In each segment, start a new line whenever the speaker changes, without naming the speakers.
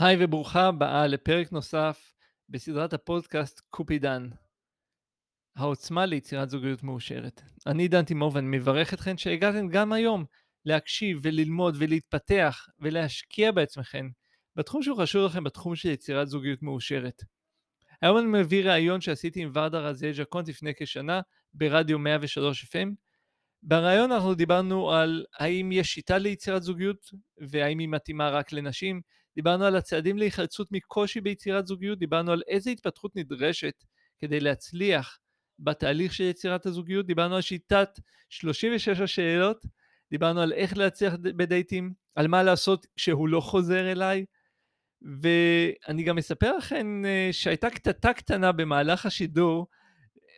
היי וברוכה הבאה לפרק נוסף בסדרת הפודקאסט קופידן. העוצמה ליצירת זוגיות מאושרת. אני דן תימור ואני מברך אתכם שהגעתם גם היום להקשיב וללמוד ולהתפתח ולהשקיע בעצמכם בתחום שהוא חשוב לכם בתחום של יצירת זוגיות מאושרת. היום אני מביא ראיון שעשיתי עם ורדה רזיאל ז'קונט לפני כשנה ברדיו 103 FM. בריאיון אנחנו דיברנו על האם יש שיטה ליצירת זוגיות והאם היא מתאימה רק לנשים, דיברנו על הצעדים להיחלצות מקושי ביצירת זוגיות, דיברנו על איזה התפתחות נדרשת כדי להצליח בתהליך של יצירת הזוגיות, דיברנו על שיטת 36 השאלות, דיברנו על איך להצליח בדייטים, על מה לעשות כשהוא לא חוזר אליי, ואני גם אספר לכם אה, שהייתה קטטה קטנה במהלך השידור,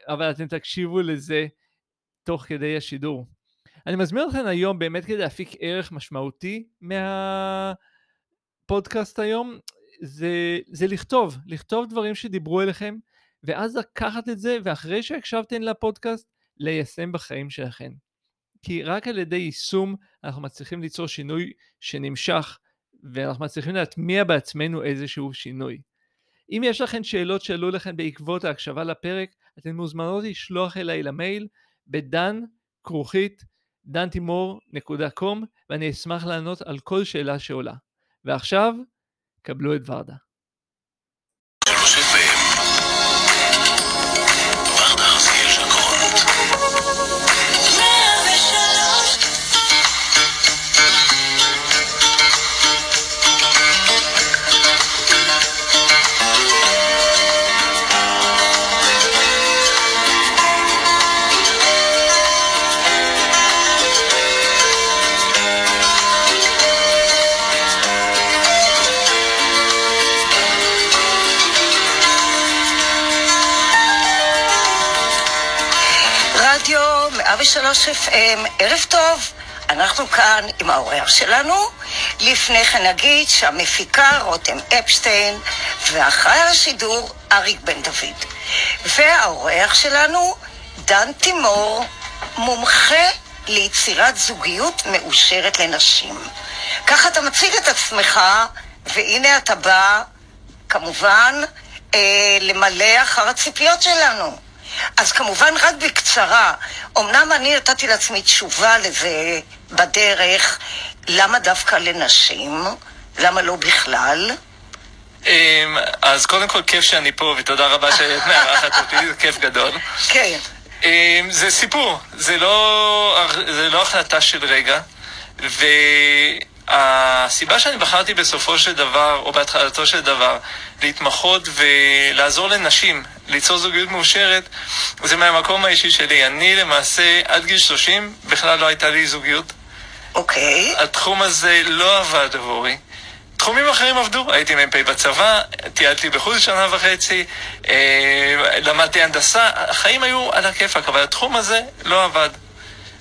אבל אתם תקשיבו לזה תוך כדי השידור. אני מזמין אתכם היום באמת כדי להפיק ערך משמעותי מה... הפודקאסט היום זה, זה לכתוב, לכתוב דברים שדיברו אליכם, ואז לקחת את זה, ואחרי שהקשבתם לפודקאסט, ליישם בחיים שלכם. כי רק על ידי יישום אנחנו מצליחים ליצור שינוי שנמשך, ואנחנו מצליחים להטמיע בעצמנו איזשהו שינוי. אם יש לכם שאלות שעלו לכם בעקבות ההקשבה לפרק, אתן מוזמנות לשלוח אליי למייל בדן כרוכית דנטימור.com ואני אשמח לענות על כל שאלה שעולה. ועכשיו, קבלו את ורדה.
FM, ערב טוב. אנחנו כאן עם האורח שלנו. לפני כן נגיד שהמפיקה רותם אפשטיין ואחראי השידור אריק בן דוד. והאורח שלנו דן תימור, מומחה ליצירת זוגיות מאושרת לנשים. ככה אתה מציג את עצמך, והנה אתה בא, כמובן, אה, למלא אחר הציפיות שלנו. אז כמובן, רק בקצרה, אמנם אני נתתי לעצמי תשובה לזה בדרך, למה דווקא לנשים? למה לא בכלל?
אמ, אז קודם כל כיף שאני פה, ותודה רבה שאת מארחת אותי, זה כיף גדול.
כן.
אמ, זה סיפור, זה לא, זה לא החלטה של רגע, ו... הסיבה שאני בחרתי בסופו של דבר, או בהתחלתו של דבר, להתמחות ולעזור לנשים ליצור זוגיות מאושרת, זה מהמקום האישי שלי. אני למעשה, עד גיל 30, בכלל לא הייתה לי זוגיות.
אוקיי.
Okay. התחום הזה לא עבד עבורי. תחומים אחרים עבדו, הייתי מ"פ בצבא, טיילתי בחו"ל שנה וחצי, אה, למדתי הנדסה, החיים היו על הכיפאק, אבל התחום הזה לא עבד.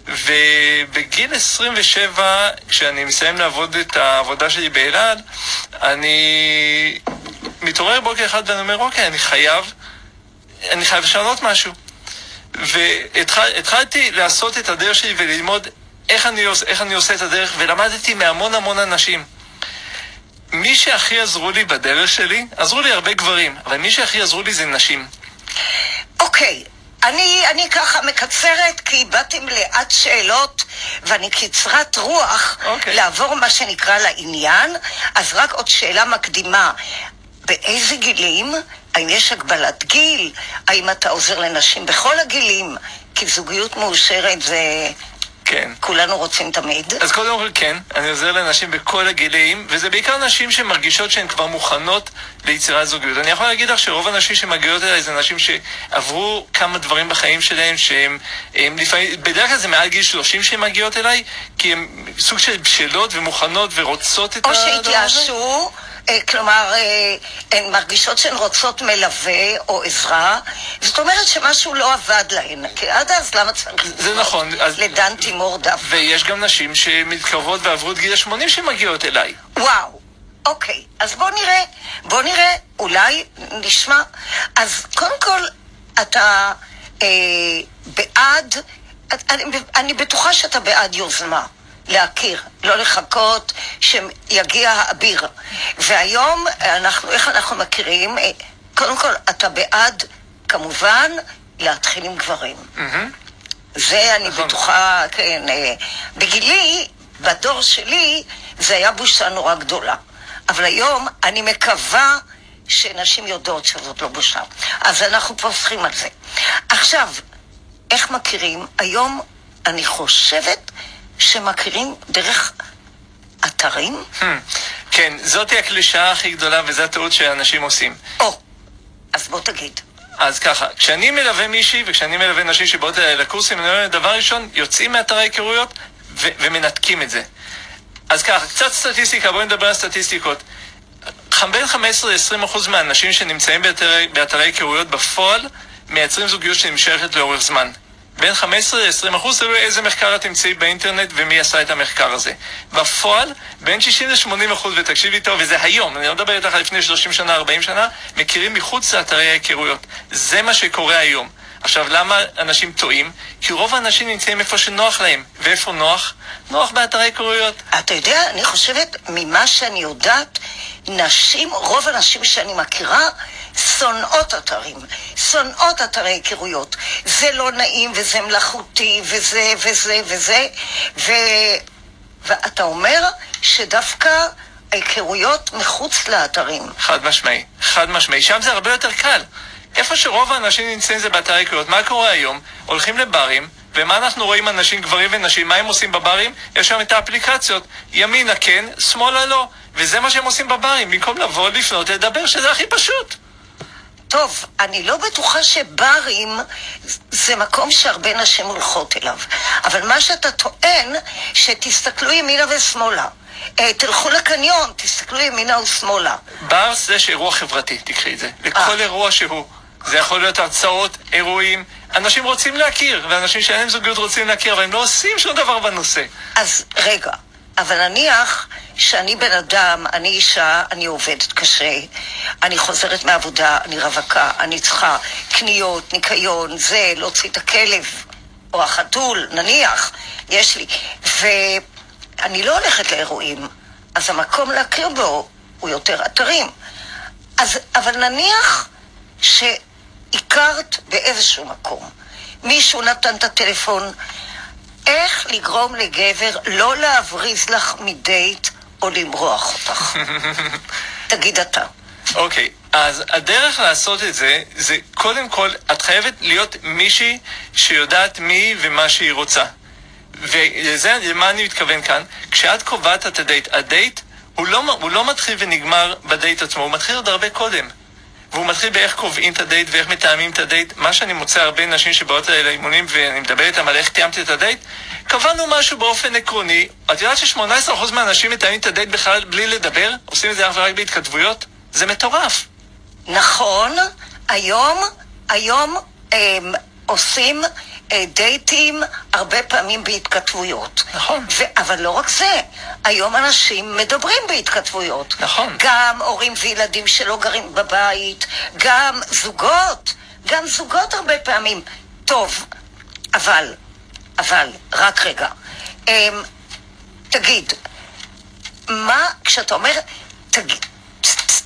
ובגיל 27, כשאני מסיים לעבוד את העבודה שלי באלעד, אני מתעורר בוקר אחד ואני אומר, אוקיי, אני חייב, אני חייב לשנות משהו. והתחלתי לעשות את הדרך שלי וללמוד איך אני, איך אני עושה את הדרך, ולמדתי מהמון המון אנשים. מי שהכי עזרו לי בדרך שלי, עזרו לי הרבה גברים, אבל מי שהכי עזרו לי זה נשים.
אוקיי, okay. אני, אני ככה מקצרת, כי באתי מלאת שאלות, ואני קצרת רוח okay. אוקיי. לעבור מה שנקרא לעניין. אז רק עוד שאלה מקדימה. באיזה גילים? האם יש הגבלת גיל? האם אתה עוזר לנשים בכל הגילים? כי זוגיות מאושרת זה
כן.
כולנו רוצים תמיד.
אז קודם כל כן, אני עוזר לנשים בכל הגילאים, וזה בעיקר נשים שמרגישות שהן כבר מוכנות ליצירת זוגיות. אני יכול להגיד לך שרוב הנשים שמגיעות אליי זה נשים שעברו כמה דברים בחיים שלהם, שהן לפעמים, בדרך כלל זה מעל גיל 30 שהן מגיעות אליי, כי הן סוג של בשלות ומוכנות ורוצות את
הדבר הזה. או שהתייאשו. אה, כלומר, אה, הן מרגישות שהן רוצות מלווה או עזרה, זאת אומרת שמשהו לא עבד להן, כי עד אז למה צריך
זה נכון.
לדן תימור דווקא?
ויש גם נשים שמתקרבות ועברו את גיל ה-80 שמגיעות אליי.
וואו, אוקיי, אז בוא נראה, בוא נראה, אולי נשמע. אז קודם כל, אתה אה, בעד, אני, אני בטוחה שאתה בעד יוזמה. להכיר, לא לחכות שיגיע האביר. והיום, אנחנו, איך אנחנו מכירים? אה, קודם כל, אתה בעד, כמובן, להתחיל עם גברים. זה אני
נכון.
בטוחה, כן. אה, בגילי, בדור שלי, זה היה בושה נורא גדולה. אבל היום אני מקווה שנשים יודעות שזאת לא בושה. אז אנחנו פוסחים על זה. עכשיו, איך מכירים? היום אני חושבת שמכירים דרך אתרים.
כן, זאתי הקלישאה הכי גדולה וזו הטעות שאנשים עושים.
או, אז בוא תגיד.
אז ככה, כשאני מלווה מישהי וכשאני מלווה נשים שבאות אליי לקורסים, אני אומר, דבר ראשון, יוצאים מאתרי היכרויות ו- ומנתקים את זה. אז ככה, קצת סטטיסטיקה, בואי נדבר על סטטיסטיקות. בין 15 ל-20 אחוז מהאנשים שנמצאים באתרי היכרויות בפועל מייצרים זוגיות שנמשכת לאורך זמן. בין 15 ל-20 אחוז, תלוי איזה מחקר את תמצאי באינטרנט ומי עשה את המחקר הזה. בפועל, בין 60 ל-80 אחוז, ותקשיבי טוב, וזה היום, אני לא מדבר איתך לפני 30 שנה, 40 שנה, מכירים מחוץ לאתרי ההיכרויות. זה מה שקורה היום. עכשיו, למה אנשים טועים? כי רוב האנשים נמצאים איפה שנוח להם. ואיפה נוח? נוח באתרי היכרויות.
אתה יודע, אני חושבת, ממה שאני יודעת, נשים, רוב הנשים שאני מכירה, שונאות אתרים, שונאות אתרי היכרויות. זה לא נעים וזה מלאכותי וזה וזה וזה, ו... ואתה אומר שדווקא ההיכרויות מחוץ לאתרים.
חד משמעי, חד משמעי. שם זה הרבה יותר קל. איפה שרוב האנשים נמצאים זה באתר היכרויות. מה קורה היום? הולכים לברים, ומה אנחנו רואים אנשים, גברים ונשים? מה הם עושים בברים? יש שם את האפליקציות. ימינה כן, שמאלה לא. וזה מה שהם עושים בברים, במקום לבוא, לפנות, לדבר, שזה הכי פשוט.
טוב, אני לא בטוחה שברים זה מקום שהרבה נשים הולכות אליו. אבל מה שאתה טוען, שתסתכלו ימינה ושמאלה. אה, תלכו לקניון, תסתכלו ימינה ושמאלה.
בר זה אירוע חברתי, תקחי את זה. לכל
אה.
אירוע שהוא. זה יכול להיות הרצאות, אירועים. אנשים רוצים להכיר, ואנשים שאין להם זוגיות רוצים להכיר, אבל הם לא עושים שום דבר בנושא.
אז רגע, אבל נניח שאני בן אדם, אני אישה, אני עובדת קשה, אני חוזרת מהעבודה, אני רווקה, אני צריכה קניות, ניקיון, זה, להוציא את הכלב, או החתול, נניח, יש לי, ואני לא הולכת לאירועים, אז המקום להכיר בו הוא יותר אתרים. אז, אבל נניח שהכרת באיזשהו מקום, מישהו נתן את הטלפון, איך לגרום לגבר לא להבריז לך מדייט או למרוח אותך? תגיד אתה.
אוקיי, אז הדרך לעשות את זה, זה קודם כל, את חייבת להיות מישהי שיודעת מי ומה שהיא רוצה. ולזה, למה אני מתכוון כאן? כשאת קובעת את הדייט, הדייט הוא לא, הוא לא מתחיל ונגמר בדייט עצמו, הוא מתחיל עוד הרבה קודם. והוא מתחיל באיך קובעים את הדייט ואיך מתאמים את הדייט. מה שאני מוצא הרבה נשים שבאות אליי לאימונים ואני מדבר איתן על איך תיאמתי את הדייט, קבענו משהו באופן עקרוני. את יודעת ש-18% מהאנשים מתאמים את הדייט בכלל בלי לדבר? עושים את זה אך ורק בהתכתבויות? זה מטורף.
נכון, היום, היום הם עושים אה, דייטים הרבה פעמים בהתכתבויות.
נכון.
ו- אבל לא רק זה, היום אנשים מדברים בהתכתבויות.
נכון.
גם הורים וילדים שלא גרים בבית, גם זוגות, גם זוגות הרבה פעמים. טוב, אבל, אבל, רק רגע. אמ, תגיד, מה, כשאתה אומר, תג,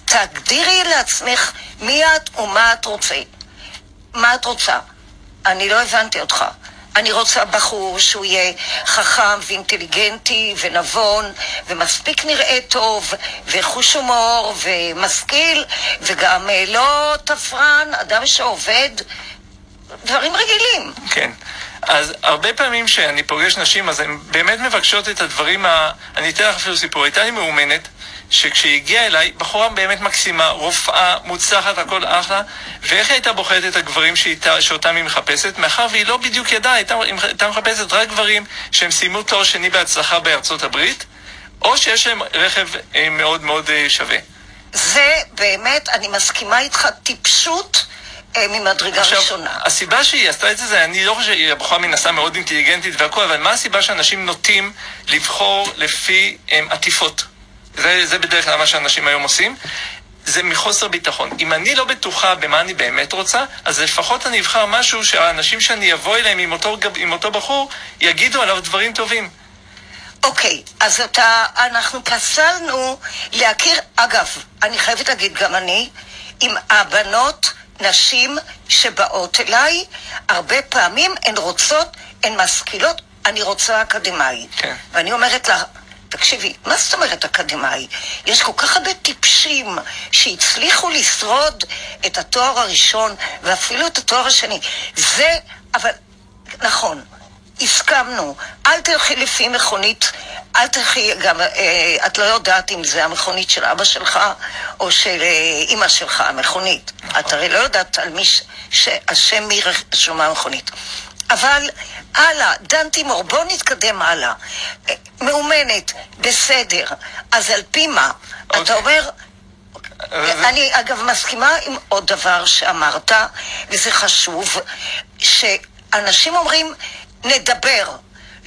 תגדירי לעצמך מי את ומה את רוצה. מה את רוצה? אני לא הבנתי אותך. אני רוצה בחור שהוא יהיה חכם ואינטליגנטי ונבון ומספיק נראה טוב וחוש הומור ומשכיל וגם אה, לא תפרן, אדם שעובד, דברים רגילים.
כן. אז הרבה פעמים שאני פוגש נשים, אז הן באמת מבקשות את הדברים ה... אני אתן לך אפילו סיפור. הייתה לי מאומנת, שכשהיא הגיעה אליי, בחורה באמת מקסימה, רופאה, מוצלחת, הכל אחלה, ואיך היא הייתה בוחרת את הגברים שאיתה, שאותם היא מחפשת? מאחר והיא לא בדיוק ידעה, הייתה, הייתה מחפשת רק גברים שהם סיימו תואר שני בהצלחה בארצות הברית, או שיש להם רכב אה, מאוד מאוד אה, שווה.
זה באמת, אני מסכימה איתך, טיפשות אה, ממדרגה ראשונה.
הסיבה שהיא עשתה את זה, זה אני לא חושב שהיא הבחורה מן הסתם מאוד אינטליגנטית והכל, אבל מה הסיבה שאנשים נוטים לבחור לפי הם, עטיפות? זה, זה בדרך כלל מה שאנשים היום עושים. זה מחוסר ביטחון. אם אני לא בטוחה במה אני באמת רוצה, אז לפחות אני אבחר משהו שהאנשים שאני אבוא אליהם עם אותו, עם אותו בחור יגידו עליו דברים טובים.
אוקיי, אז אתה, אנחנו פסלנו להכיר, אגב, אני חייבת להגיד, גם אני, עם הבנות, נשים שבאות אליי, הרבה פעמים הן רוצות, הן משכילות, אני רוצה אקדמאי.
כן.
ואני אומרת לה, תקשיבי, מה זאת אומרת אקדמאי? יש כל כך הרבה טיפשים שהצליחו לשרוד את התואר הראשון ואפילו את התואר השני. זה, אבל, נכון, הסכמנו, אל תלכי לפי מכונית, אל תלכי, גם, אה, את לא יודעת אם זה המכונית של אבא שלך או של אה, אימא שלך, המכונית. את הרי לא יודעת על מי, ש- שהשם מי רשום המכונית. אבל הלאה, דן תימור, בואו נתקדם הלאה. אה, מאומנת, בסדר, אז על פי מה? אתה
אוקיי.
אומר,
זה-
אני אגב מסכימה עם עוד דבר שאמרת, וזה חשוב, שאנשים אומרים, נדבר.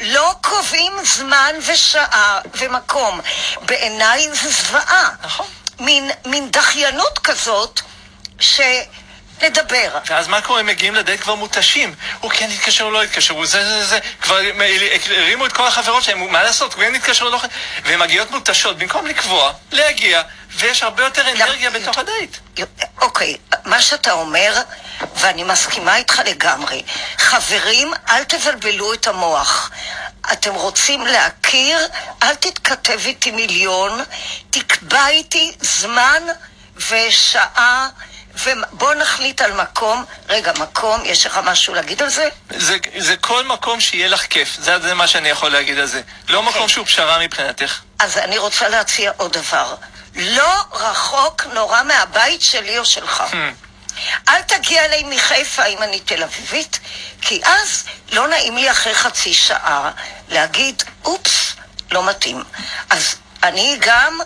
לא קובעים זמן ושעה ומקום. בעיניי זה זוועה.
נכון.
מין, מין דחיינות כזאת, שנדבר.
ואז מה קורה? הם מגיעים לדייט כבר מותשים. הוא כן יתקשר או לא יתקשר, הוא זה זה זה. כבר הרימו את כל החברות שלהם, הוא- מה לעשות? הוא כן יתקשר או לא... והן מגיעות מותשות, במקום לקבוע, להגיע, ויש הרבה יותר אנרגיה בתוך הדייט.
אוקיי, מה שאתה אומר, ואני מסכימה איתך לגמרי, חברים, אל תבלבלו את המוח. אתם רוצים להכיר, אל תתכתב איתי מיליון, תקבע איתי זמן ושעה, ובוא נחליט על מקום. רגע, מקום, יש לך משהו להגיד על זה?
זה, זה כל מקום שיהיה לך כיף, זה, זה מה שאני יכול להגיד על זה. לא
אוקיי.
מקום שהוא פשרה מבחינתך.
אז אני רוצה להציע עוד דבר. לא רחוק נורא מהבית שלי או שלך. אל תגיע אליי מחיפה אם אני תל אביבית, כי אז לא נעים לי אחרי חצי שעה להגיד, אופס, לא מתאים. אז אני גם,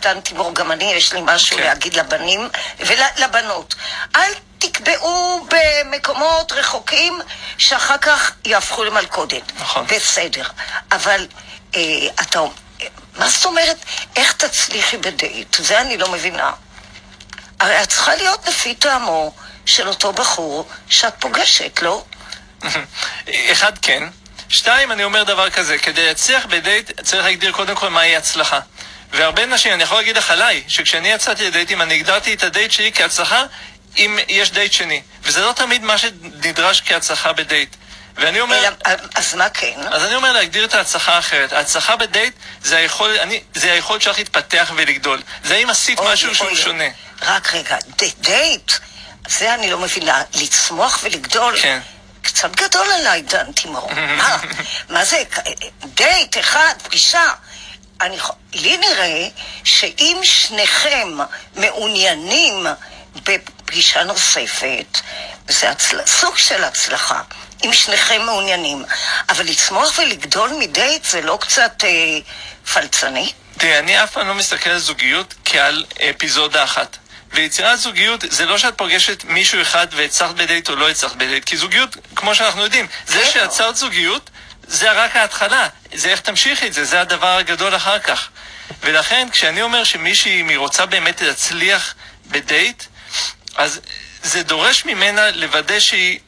דן תימור, גם אני, יש לי משהו
כן.
להגיד לבנים ולבנות. אל תקבעו במקומות רחוקים שאחר כך יהפכו למלכודת.
נכון.
בסדר. אבל אה, אתה... מה זאת אומרת, איך תצליחי בדייט? זה אני לא מבינה. הרי את צריכה להיות לפי טעמו של אותו בחור שאת פוגשת, לא?
אחד, כן. שתיים, אני אומר דבר כזה, כדי להצליח בדייט צריך להגדיר קודם כל מהי הצלחה. והרבה נשים, אני יכול להגיד לך עליי, שכשאני יצאתי לדייטים, אני הגדרתי את הדייט שלי כהצלחה אם יש דייט שני. וזה לא תמיד מה שנדרש כהצלחה בדייט. ואני אומר...
אלא, אז מה כן?
אז אני אומר להגדיר את ההצלחה האחרת. ההצלחה בדייט זה היכול, אני, זה היכולת שלך להתפתח ולגדול. זה אם עשית
אוי,
משהו שהוא
אוי,
שונה.
רק רגע, ד- דייט? זה אני לא מבינה. לצמוח ולגדול?
כן.
קצת גדול עליי, דן תימור. מה? מה זה? דייט אחד, פגישה. אני, לי נראה שאם שניכם מעוניינים בפגישה נוספת, זה הצל... סוג של הצלחה, אם שניכם מעוניינים. אבל לצמוח ולגדול מדייט זה לא קצת אה, פלצני?
תראה, אני אף פעם לא מסתכל על זוגיות כעל אפיזודה אחת. ויצירת זוגיות זה לא שאת פוגשת מישהו אחד והצלחת בדייט או לא הצלחת בדייט, כי זוגיות, כמו שאנחנו יודעים, זה. שיצרת זוגיות, זה רק ההתחלה, זה איך תמשיכי את זה, זה הדבר הגדול אחר כך. ולכן, כשאני אומר שמישהי, אם היא רוצה באמת להצליח בדייט, אז זה דורש ממנה לוודא שהיא,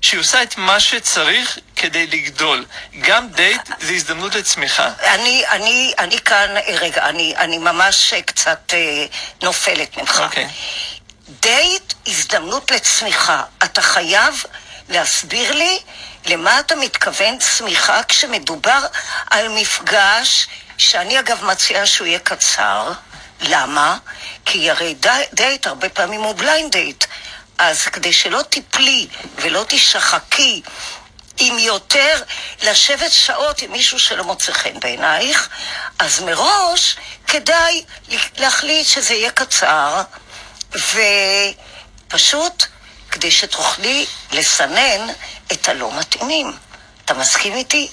שהיא עושה את מה שצריך כדי לגדול. גם דייט זה הזדמנות לצמיחה.
אני, אני, אני כאן, אה, רגע, אני, אני ממש אה, קצת אה, נופלת ממך.
אוקיי.
דייט, הזדמנות לצמיחה. אתה חייב להסביר לי למה אתה מתכוון צמיחה כשמדובר על מפגש, שאני אגב מציעה שהוא יהיה קצר. למה? כי הרי די, דייט הרבה פעמים הוא בליינד דייט. אז כדי שלא תיפלי ולא תשחקי עם יותר לשבת שעות עם מישהו שלא מוצא חן בעינייך, אז מראש כדאי להחליט שזה יהיה קצר, ופשוט כדי שתוכלי לסנן את הלא מתאימים. אתה מסכים איתי?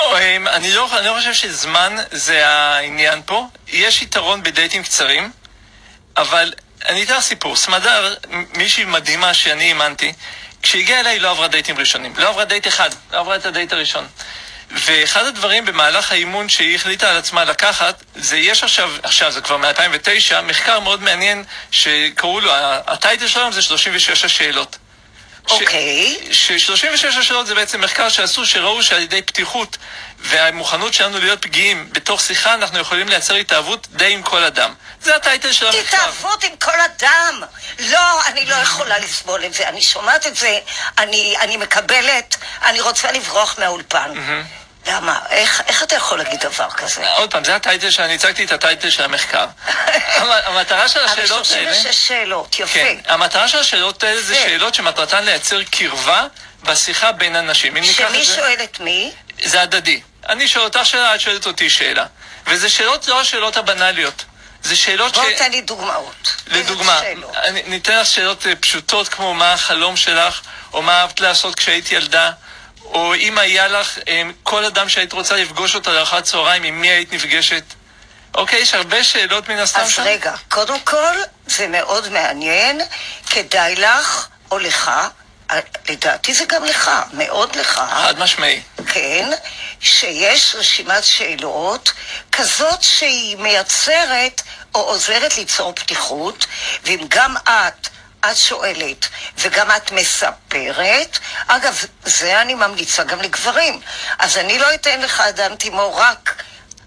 אני לא, אני לא חושב שזמן זה העניין פה. יש יתרון בדייטים קצרים, אבל אני אתן סיפור. סמדר, מישהי מדהימה שאני אימנתי, כשהגיעה אליי לא עברה דייטים ראשונים. לא עברה דייט אחד, לא עברה את הדייט הראשון. ואחד הדברים במהלך האימון שהיא החליטה על עצמה לקחת, זה יש עכשיו, עכשיו זה כבר מ-2009, מחקר מאוד מעניין שקראו לו, הטייטל שלנו זה 36 השאלות.
אוקיי.
ש-36 השאלות זה בעצם מחקר שעשו, שראו שעל ידי פתיחות והמוכנות שלנו להיות פגיעים בתוך שיחה, אנחנו יכולים לייצר התאהבות די עם כל אדם. זה הטייטל של המחקר.
התאהבות עם כל אדם. לא, אני לא יכולה לסבול את זה. אני שומעת את זה, אני, אני מקבלת, אני רוצה לברוח מהאולפן. למה? איך, איך אתה יכול להגיד דבר כזה?
עוד פעם, זה הטייטל שאני הצגתי את הטייטל של המחקר. המ- המטרה של
אבל
השאלות האלה...
36 שאלות, יפה.
כן, המטרה של השאלות האלה זה. שאלות שמטרתן לייצר קרבה בשיחה בין אנשים.
שמי
זה...
שואל את מי?
זה הדדי. אני שואל אותך שאלה, את שואלת אותי שאלה. וזה שאלות לא השאלות הבנאליות. זה שאלות ש...
בוא תן לי דוגמאות.
לדוגמה? אני- ניתן לך שאלות אה, פשוטות כמו מה החלום שלך, או מה אהבת לעשות כשהיית ילדה, או אם היה לך אה, כל אדם שהיית רוצה לפגוש אותו לארוחת צהריים, עם מי היית נפגשת. אוקיי, יש הרבה שאלות מן הסתם
אז
שם.
רגע, קודם כל, זה מאוד מעניין, כדאי לך, או לך, אה, לדעתי זה גם לך, מאוד לך,
חד משמעי.
כן, שיש רשימת שאלות כזאת שהיא מייצרת או עוזרת ליצור פתיחות, ואם גם את, את שואלת וגם את מספרת, אגב, זה אני ממליצה גם לגברים, אז אני לא אתן לך, דן תימור, רק...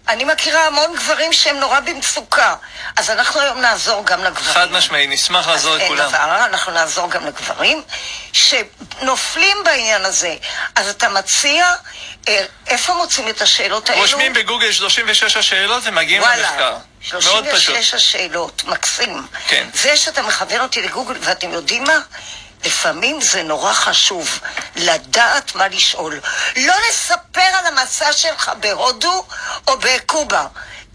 אני מכירה המון גברים שהם נורא במצוקה, אז אנחנו היום נעזור גם לגברים.
חד משמעי, נשמח לעזור
אז אין
לכולם.
דבר, אנחנו נעזור גם לגברים שנופלים בעניין הזה. אז אתה מציע, אה, איפה מוצאים את השאלות האלו?
רושמים בגוגל 36 השאלות ומגיעים למחקר. מאוד פשוט.
36 השאלות, מקסים.
כן.
זה שאתה מכוון אותי לגוגל, ואתם יודעים מה? לפעמים זה נורא חשוב לדעת מה לשאול. לא לספר על המסע שלך בהודו או בקובה.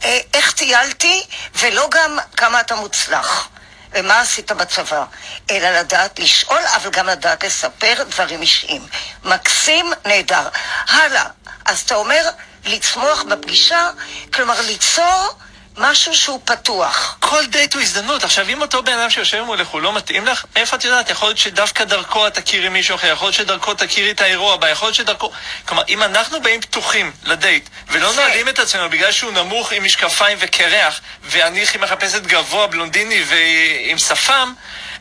אה, איך טיילתי, ולא גם כמה אתה מוצלח. ומה עשית בצבא, אלא לדעת לשאול, אבל גם לדעת לספר דברים אישיים. מקסים, נהדר. הלאה, אז אתה אומר לצמוח בפגישה, כלומר ליצור משהו שהוא פתוח.
כל דייט הוא הזדמנות. עכשיו, אם אותו בן אדם שיושב מולך הוא לא מתאים לך, איפה את יודעת? יכול להיות שדווקא דרכו את תכירי מישהו אחר, יכול להיות שדרכו תכירי את האירוע הבא, יכול להיות שדרכו... כלומר, אם אנחנו באים פתוחים לדייט, ולא
יפה.
נועלים את עצמנו בגלל שהוא נמוך עם משקפיים וקרח, ואני מחפשת גבוה, בלונדיני ועם שפם,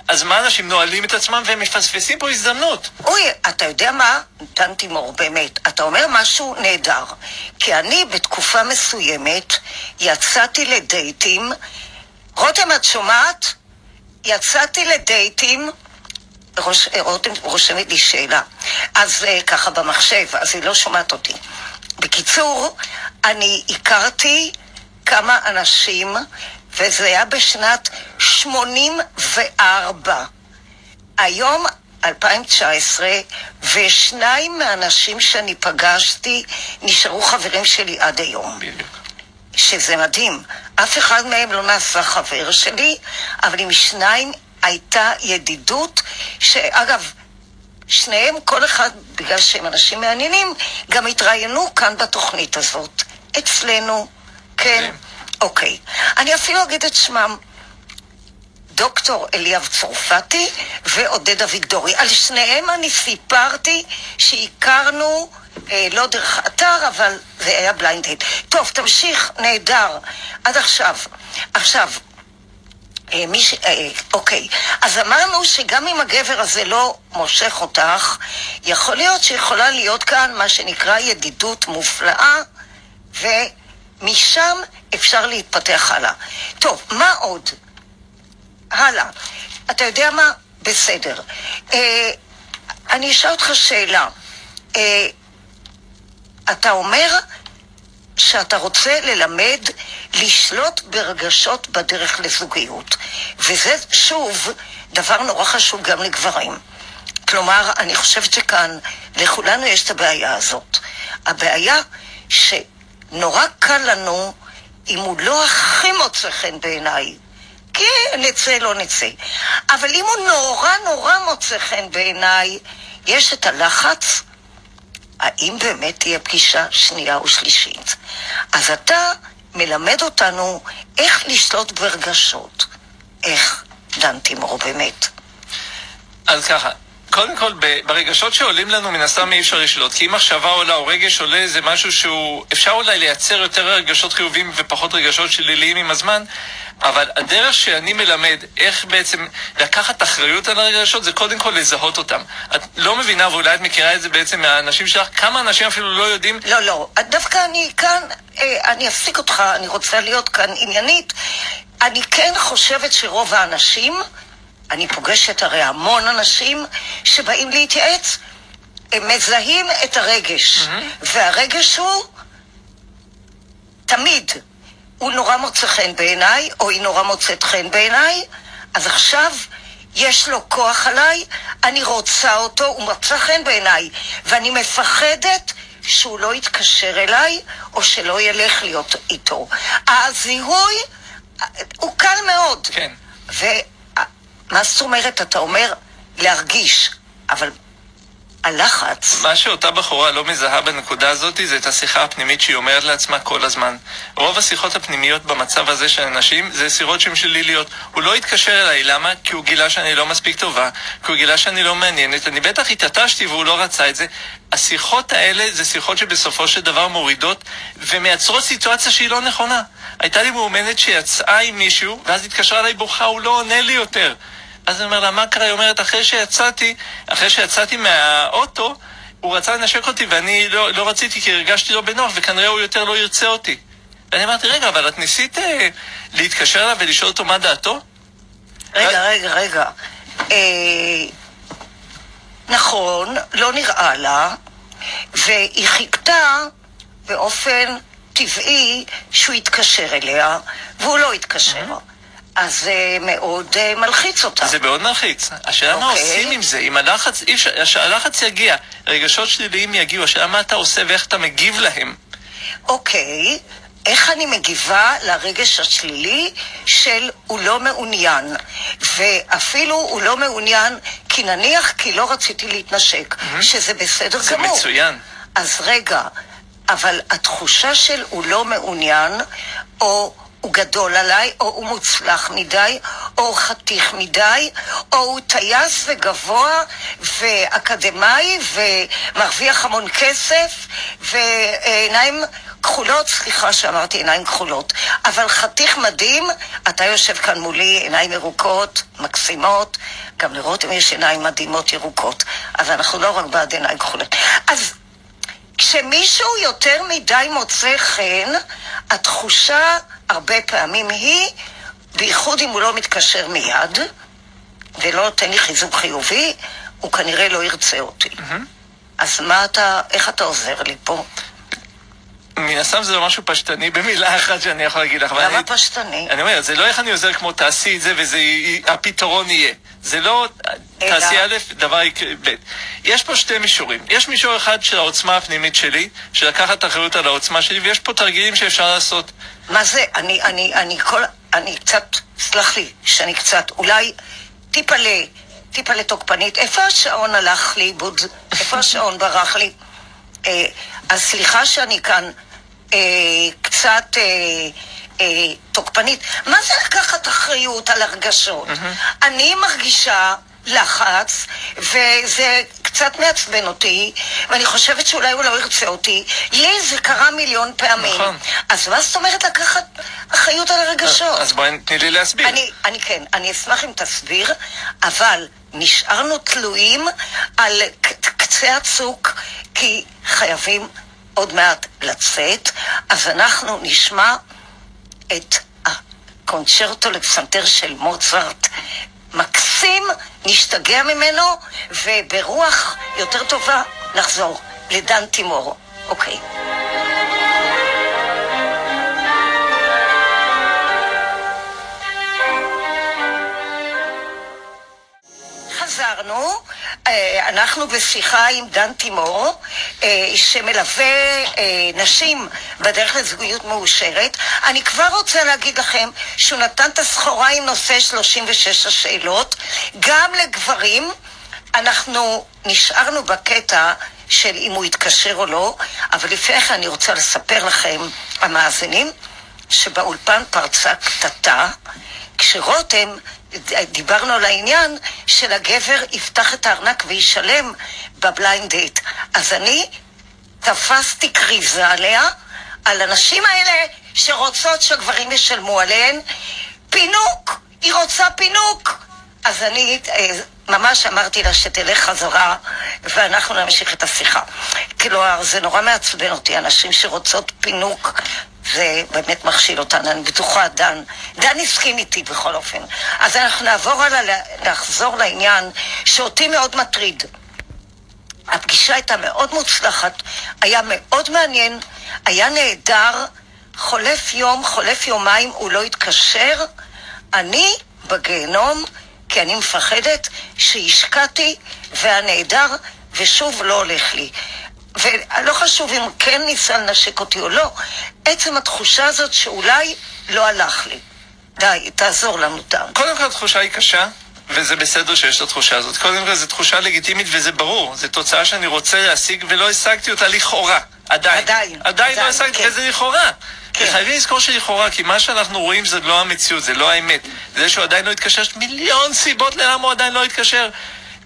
אז מה אנשים נועלים את עצמם והם מפספסים פה הזדמנות?
אוי, אתה יודע מה? דן תימור, באמת, אתה אומר משהו נהדר. כי אני בתקופה מסוימת יצאתי לדייטים, רותם, את שומעת? יצאתי לדייטים, ראש, רותם רושמת לי שאלה. אז אה, ככה במחשב, אז היא לא שומעת אותי. בקיצור, אני הכרתי כמה אנשים, וזה היה בשנת 84. היום 2019, ושניים מהאנשים שאני פגשתי נשארו חברים שלי עד היום.
בדיוק.
שזה מדהים. אף אחד מהם לא נעשה חבר שלי, אבל עם שניים הייתה ידידות, שאגב, שניהם, כל אחד, בגלל שהם אנשים מעניינים, גם התראיינו כאן בתוכנית הזאת. אצלנו, כן.
מדהים.
אוקיי. אני אפילו אגיד את שמם. דוקטור אליאב צרפתי ועודד אביגדורי. על שניהם אני סיפרתי שהכרנו, אה, לא דרך אתר, אבל זה היה בליינד הייד. טוב, תמשיך, נהדר. עד עכשיו. עכשיו, אה, מי ש... אה, אוקיי, אז אמרנו שגם אם הגבר הזה לא מושך אותך, יכול להיות שיכולה להיות כאן מה שנקרא ידידות מופלאה, ומשם אפשר להתפתח הלאה. טוב, מה עוד? הלאה. אתה יודע מה? בסדר. אה, אני אשאל אותך שאלה. אה, אתה אומר שאתה רוצה ללמד לשלוט ברגשות בדרך לזוגיות. וזה, שוב, דבר נורא חשוב גם לגברים. כלומר, אני חושבת שכאן לכולנו יש את הבעיה הזאת. הבעיה שנורא קל לנו, אם הוא לא הכי מוצא חן בעיניי, כן, נצא, לא נצא. אבל אם הוא נורא נורא מוצא חן בעיניי, יש את הלחץ האם באמת תהיה פגישה שנייה ושלישית? אז אתה מלמד אותנו איך לשלוט ברגשות. איך, דן תימור, באמת.
אז ככה, קודם כל, ברגשות שעולים לנו, מן הסתם אי אפשר לשלוט. כי אם מחשבה עולה או רגש עולה, זה משהו שהוא... אפשר אולי לייצר יותר רגשות חיוביים ופחות רגשות שליליים עם הזמן, אבל הדרך שאני מלמד איך בעצם לקחת אחריות על הרגשות זה קודם כל לזהות אותם. את לא מבינה, ואולי את מכירה את זה בעצם מהאנשים שלך, כמה אנשים אפילו לא יודעים...
לא, לא, דווקא אני כאן, אה, אני אפסיק אותך, אני רוצה להיות כאן עניינית. אני כן חושבת שרוב האנשים, אני פוגשת הרי המון אנשים שבאים להתייעץ, הם מזהים את הרגש, mm-hmm. והרגש הוא תמיד, הוא נורא מוצא חן בעיניי, או היא נורא מוצאת חן בעיניי, אז עכשיו יש לו כוח עליי, אני רוצה אותו, הוא מוצא חן בעיניי, ואני מפחדת שהוא לא יתקשר אליי, או שלא ילך להיות איתו. הזיהוי הוא קל מאוד.
כן.
ומה זאת אומרת, אתה אומר להרגיש, אבל הלחץ.
מה שאותה בחורה לא מזהה בנקודה הזאת זה את השיחה הפנימית שהיא אומרת לעצמה כל הזמן. רוב השיחות הפנימיות במצב הזה של אנשים זה שיחות שהן שליליות. הוא לא התקשר אליי, למה? כי הוא גילה שאני לא מספיק טובה, כי הוא גילה שאני לא מעניינת, אני בטח התעטשתי והוא לא רצה את זה. השיחות האלה זה שיחות שבסופו של דבר מורידות ומייצרות סיטואציה שהיא לא נכונה. הייתה לי מאומנת שיצאה עם מישהו, ואז התקשרה אליי בוכה, הוא לא עונה לי יותר. אז אני אומר לה, מה קרה? היא אומרת, אחרי שיצאתי, אחרי שיצאתי מהאוטו, הוא רצה לנשק אותי ואני לא, לא רציתי כי הרגשתי לא בנוח וכנראה הוא יותר לא ירצה אותי. ואני אמרתי, רגע, אבל את ניסית אה, להתקשר אליו ולשאול אותו מה דעתו?
רגע, רגע, רגע. אה, נכון, לא נראה לה, והיא חיכתה באופן טבעי שהוא יתקשר אליה, והוא לא התקשר. Mm-hmm. אז זה מאוד uh, מלחיץ אותה.
זה מאוד מלחיץ. השאלה okay. מה אוקיי. עושים עם זה? אם הלחץ, אי אפשר, הלחץ יגיע, רגשות שליליים יגיעו, השאלה מה אתה עושה ואיך אתה מגיב להם.
אוקיי, okay. איך אני מגיבה לרגש השלילי של הוא לא מעוניין, ואפילו הוא לא מעוניין כי נניח כי לא רציתי להתנשק, mm-hmm. שזה בסדר
זה
גמור.
זה מצוין.
אז רגע, אבל התחושה של הוא לא מעוניין, או הוא גדול עליי, או הוא מוצלח מדי, או הוא חתיך מדי, או הוא טייס וגבוה ואקדמאי ומרוויח המון כסף ועיניים כחולות, סליחה שאמרתי עיניים כחולות, אבל חתיך מדהים, אתה יושב כאן מולי, עיניים ירוקות, מקסימות, גם לראות אם יש עיניים מדהימות ירוקות, אז אנחנו לא רק בעד עיניים כחולות. אז כשמישהו יותר מדי מוצא חן, התחושה הרבה פעמים היא, בייחוד אם הוא לא מתקשר מיד, ולא נותן לי חיזוק חיובי, הוא כנראה לא ירצה אותי. Mm-hmm. אז מה אתה, איך אתה עוזר לי פה?
מן הסתם זה לא משהו פשטני במילה אחת שאני יכול להגיד לך.
למה אני, פשטני?
אני אומר, זה לא איך אני עוזר כמו תעשי את זה והפתרון יהיה. זה לא תעשי א', דבר יקרה ב'. יש פה שתי מישורים. יש מישור אחד של העוצמה הפנימית שלי, של לקחת אחריות על העוצמה שלי, ויש פה תרגילים שאפשר לעשות.
מה זה? אני, אני, אני כל... אני קצת, סלח לי, שאני קצת, אולי טיפה ל... טיפה לתוקפנית. איפה השעון הלך לאיבוד? איפה השעון ברח לי? אה, אז סליחה שאני כאן אה, קצת אה, אה, תוקפנית. מה זה לקחת אחריות על הרגשות? Mm-hmm. אני מרגישה לחץ, וזה קצת מעצבן אותי, ואני חושבת שאולי הוא לא ירצה אותי. לי זה קרה מיליון פעמים. נכון. אז מה זאת אומרת לקחת אחריות על הרגשות?
אז בואי תני לי להסביר.
אני, אני כן, אני אשמח אם תסביר, אבל נשארנו תלויים על קצה הצוק, כי חייבים עוד מעט לצאת, אז אנחנו נשמע את הקונצ'רטו לפסנתר של מוצרט. מקסים, נשתגע ממנו, וברוח יותר טובה נחזור לדן תימור. אוקיי. חזרנו, אה, אנחנו בשיחה עם דן תימור, אה, שמלווה אה, נשים בדרך לזוגיות מאושרת. אני כבר רוצה להגיד לכם שהוא נתן את הסחורה עם נושא 36 השאלות, גם לגברים. אנחנו נשארנו בקטע של אם הוא יתקשר או לא, אבל לפני כן אני רוצה לספר לכם, המאזינים, שבאולפן פרצה קטטה, כשרותם דיברנו על העניין של הגבר יפתח את הארנק וישלם בבליינד דייט. אז אני תפסתי קריזה עליה, על הנשים האלה שרוצות שהגברים ישלמו עליהן. פינוק! היא רוצה פינוק! אז אני אה, ממש אמרתי לה שתלך חזרה ואנחנו נמשיך את השיחה. כלומר, זה נורא מעצבן אותי, נשים שרוצות פינוק. זה באמת מכשיל אותנו, אני בטוחה, דן. דן הסכים איתי בכל אופן. אז אנחנו נעבור הלאה, נחזור לעניין שאותי מאוד מטריד. הפגישה הייתה מאוד מוצלחת, היה מאוד מעניין, היה נהדר, חולף יום, חולף יומיים, הוא לא התקשר, אני בגיהנום, כי אני מפחדת שהשקעתי והנהדר, ושוב לא הולך לי. ולא חשוב אם כן ניסה לנשק אותי או לא, עצם התחושה הזאת שאולי לא הלך לי. די, תעזור לנו, דן.
קודם כל התחושה היא קשה, וזה בסדר שיש את התחושה הזאת. קודם כל זו תחושה לגיטימית וזה ברור. זו תוצאה שאני רוצה להשיג ולא השגתי אותה לכאורה. עדיין.
עדיין.
עדיין לא השגתי,
כן.
וזה לכאורה.
כן.
וחייבים לזכור שלכאורה, כי מה שאנחנו רואים זה לא המציאות, זה לא האמת. זה שהוא עדיין לא התקשר, יש מיליון סיבות ללמה הוא עדיין לא התקשר.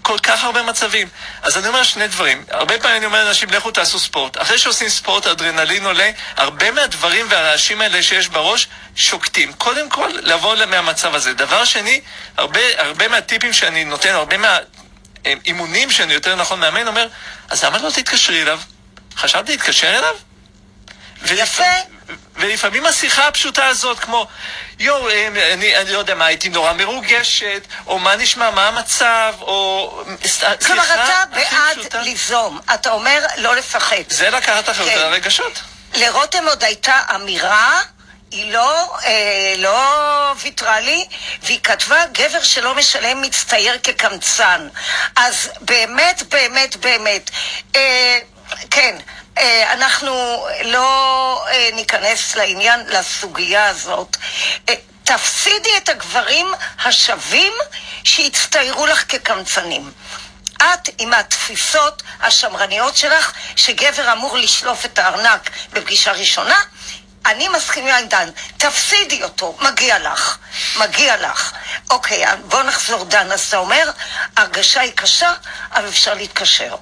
כל כך הרבה מצבים. אז אני אומר שני דברים. הרבה פעמים אני אומר לאנשים, לכו תעשו ספורט. אחרי שעושים ספורט, האדרנלין עולה, הרבה מהדברים והרעשים האלה שיש בראש שוקטים. קודם כל, לבוא מהמצב הזה. דבר שני, הרבה, הרבה מהטיפים שאני נותן, הרבה מהאימונים שאני יותר נכון מאמן, אומר, אז למה לא תתקשרי אליו? חשבת להתקשר אליו?
יפה.
ולפעמים השיחה הפשוטה הזאת, כמו, יואו, אה, אני, אני לא יודע מה, הייתי נורא מרוגשת, או מה נשמע, מה המצב, או...
כלומר, אתה בעד
פשוטה.
ליזום, אתה אומר לא לפחד.
זה לקחת אחריות
כן.
על הרגשות.
לרותם עוד הייתה אמירה, היא לא, אה, לא ויתרה לי, והיא כתבה, גבר שלא משלם מצטייר כקמצן. אז באמת, באמת, באמת, אה, כן, אה, אנחנו לא אה, ניכנס לעניין, לסוגיה הזאת. אה, תפסידי את הגברים השווים שהצטיירו לך כקמצנים. את עם התפיסות השמרניות שלך, שגבר אמור לשלוף את הארנק בפגישה ראשונה, אני מסכימה עם דן, תפסידי אותו, מגיע לך, מגיע לך. אוקיי, בוא נחזור דן, אז אתה אומר, הרגשה היא קשה, אבל אפשר להתקשר.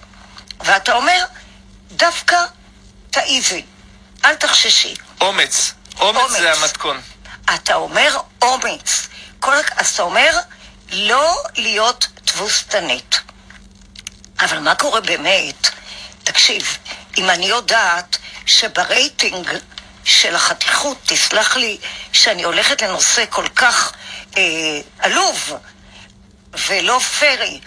ואתה אומר, דווקא תעיזי, אל תחששי.
אומץ. אומץ
אומץ.
זה המתכון.
אתה אומר אומץ. כל... אז אתה אומר לא להיות תבוסתנית. אבל מה קורה באמת? תקשיב, אם אני יודעת שברייטינג של החתיכות, תסלח לי שאני הולכת לנושא כל כך אה, עלוב ולא פרי,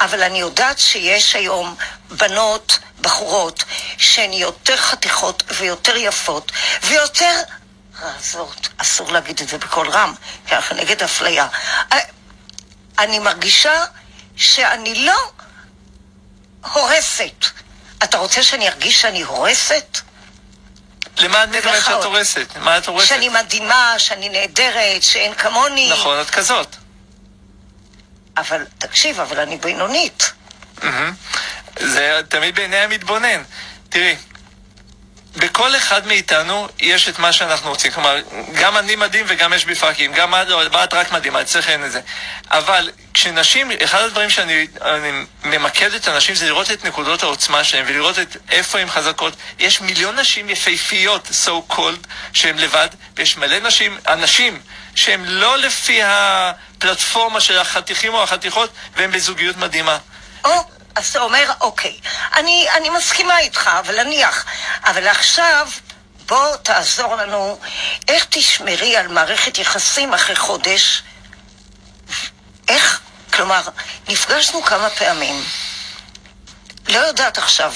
אבל אני יודעת שיש היום בנות, בחורות, שהן יותר חתיכות ויותר יפות ויותר רזות, אסור להגיד את זה בקול רם, כי אנחנו נגד אפליה. אה, אני מרגישה שאני לא הורסת. אתה רוצה שאני ארגיש שאני הורסת?
למה את מתכוונת שאת. הורסת? מה את הורסת?
שאני מדהימה, שאני נהדרת, שאין כמוני.
נכון, את כזאת.
אבל תקשיב, אבל אני בינונית.
מהמם. זה תמיד בעיני המתבונן. תראי, בכל אחד מאיתנו יש את מה שאנחנו רוצים. כלומר, גם אני מדהים וגם יש בי פאקים. גם את, לא, את רק מדהימה, אצלך אין את זה. אבל כשנשים, אחד הדברים שאני אני ממקד את הנשים זה לראות את נקודות העוצמה שלהן ולראות את איפה הן חזקות. יש מיליון נשים יפהפיות, so called, שהן לבד, ויש מלא נשים, אנשים, שהם לא לפי הפלטפורמה של החתיכים או החתיכות, והם בזוגיות מדהימה.
או, אז אתה אומר, אוקיי, אני, אני מסכימה איתך, אבל נניח. אבל עכשיו, בוא תעזור לנו איך תשמרי על מערכת יחסים אחרי חודש. איך? כלומר, נפגשנו כמה פעמים. לא יודעת עכשיו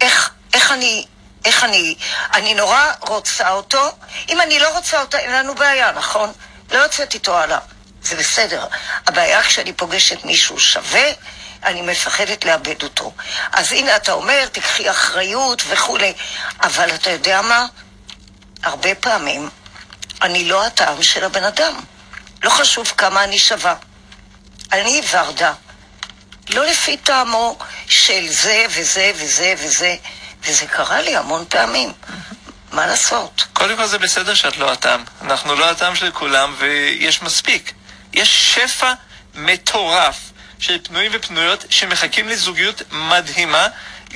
איך, איך אני, איך אני, אני נורא רוצה אותו. אם אני לא רוצה אותו, אין לנו בעיה, נכון? לא יוצאת איתו הלאה. זה בסדר. הבעיה כשאני פוגשת מישהו שווה, אני מפחדת לאבד אותו. אז הנה אתה אומר, תקחי אחריות וכולי, אבל אתה יודע מה? הרבה פעמים אני לא הטעם של הבן אדם. לא חשוב כמה אני שווה. אני ורדה. לא לפי טעמו של זה וזה וזה וזה, וזה קרה לי המון פעמים. מה לעשות?
קודם כל זה בסדר שאת לא הטעם. אנחנו לא הטעם של כולם, ויש מספיק. יש שפע מטורף של פנויים ופנויות שמחכים לזוגיות מדהימה,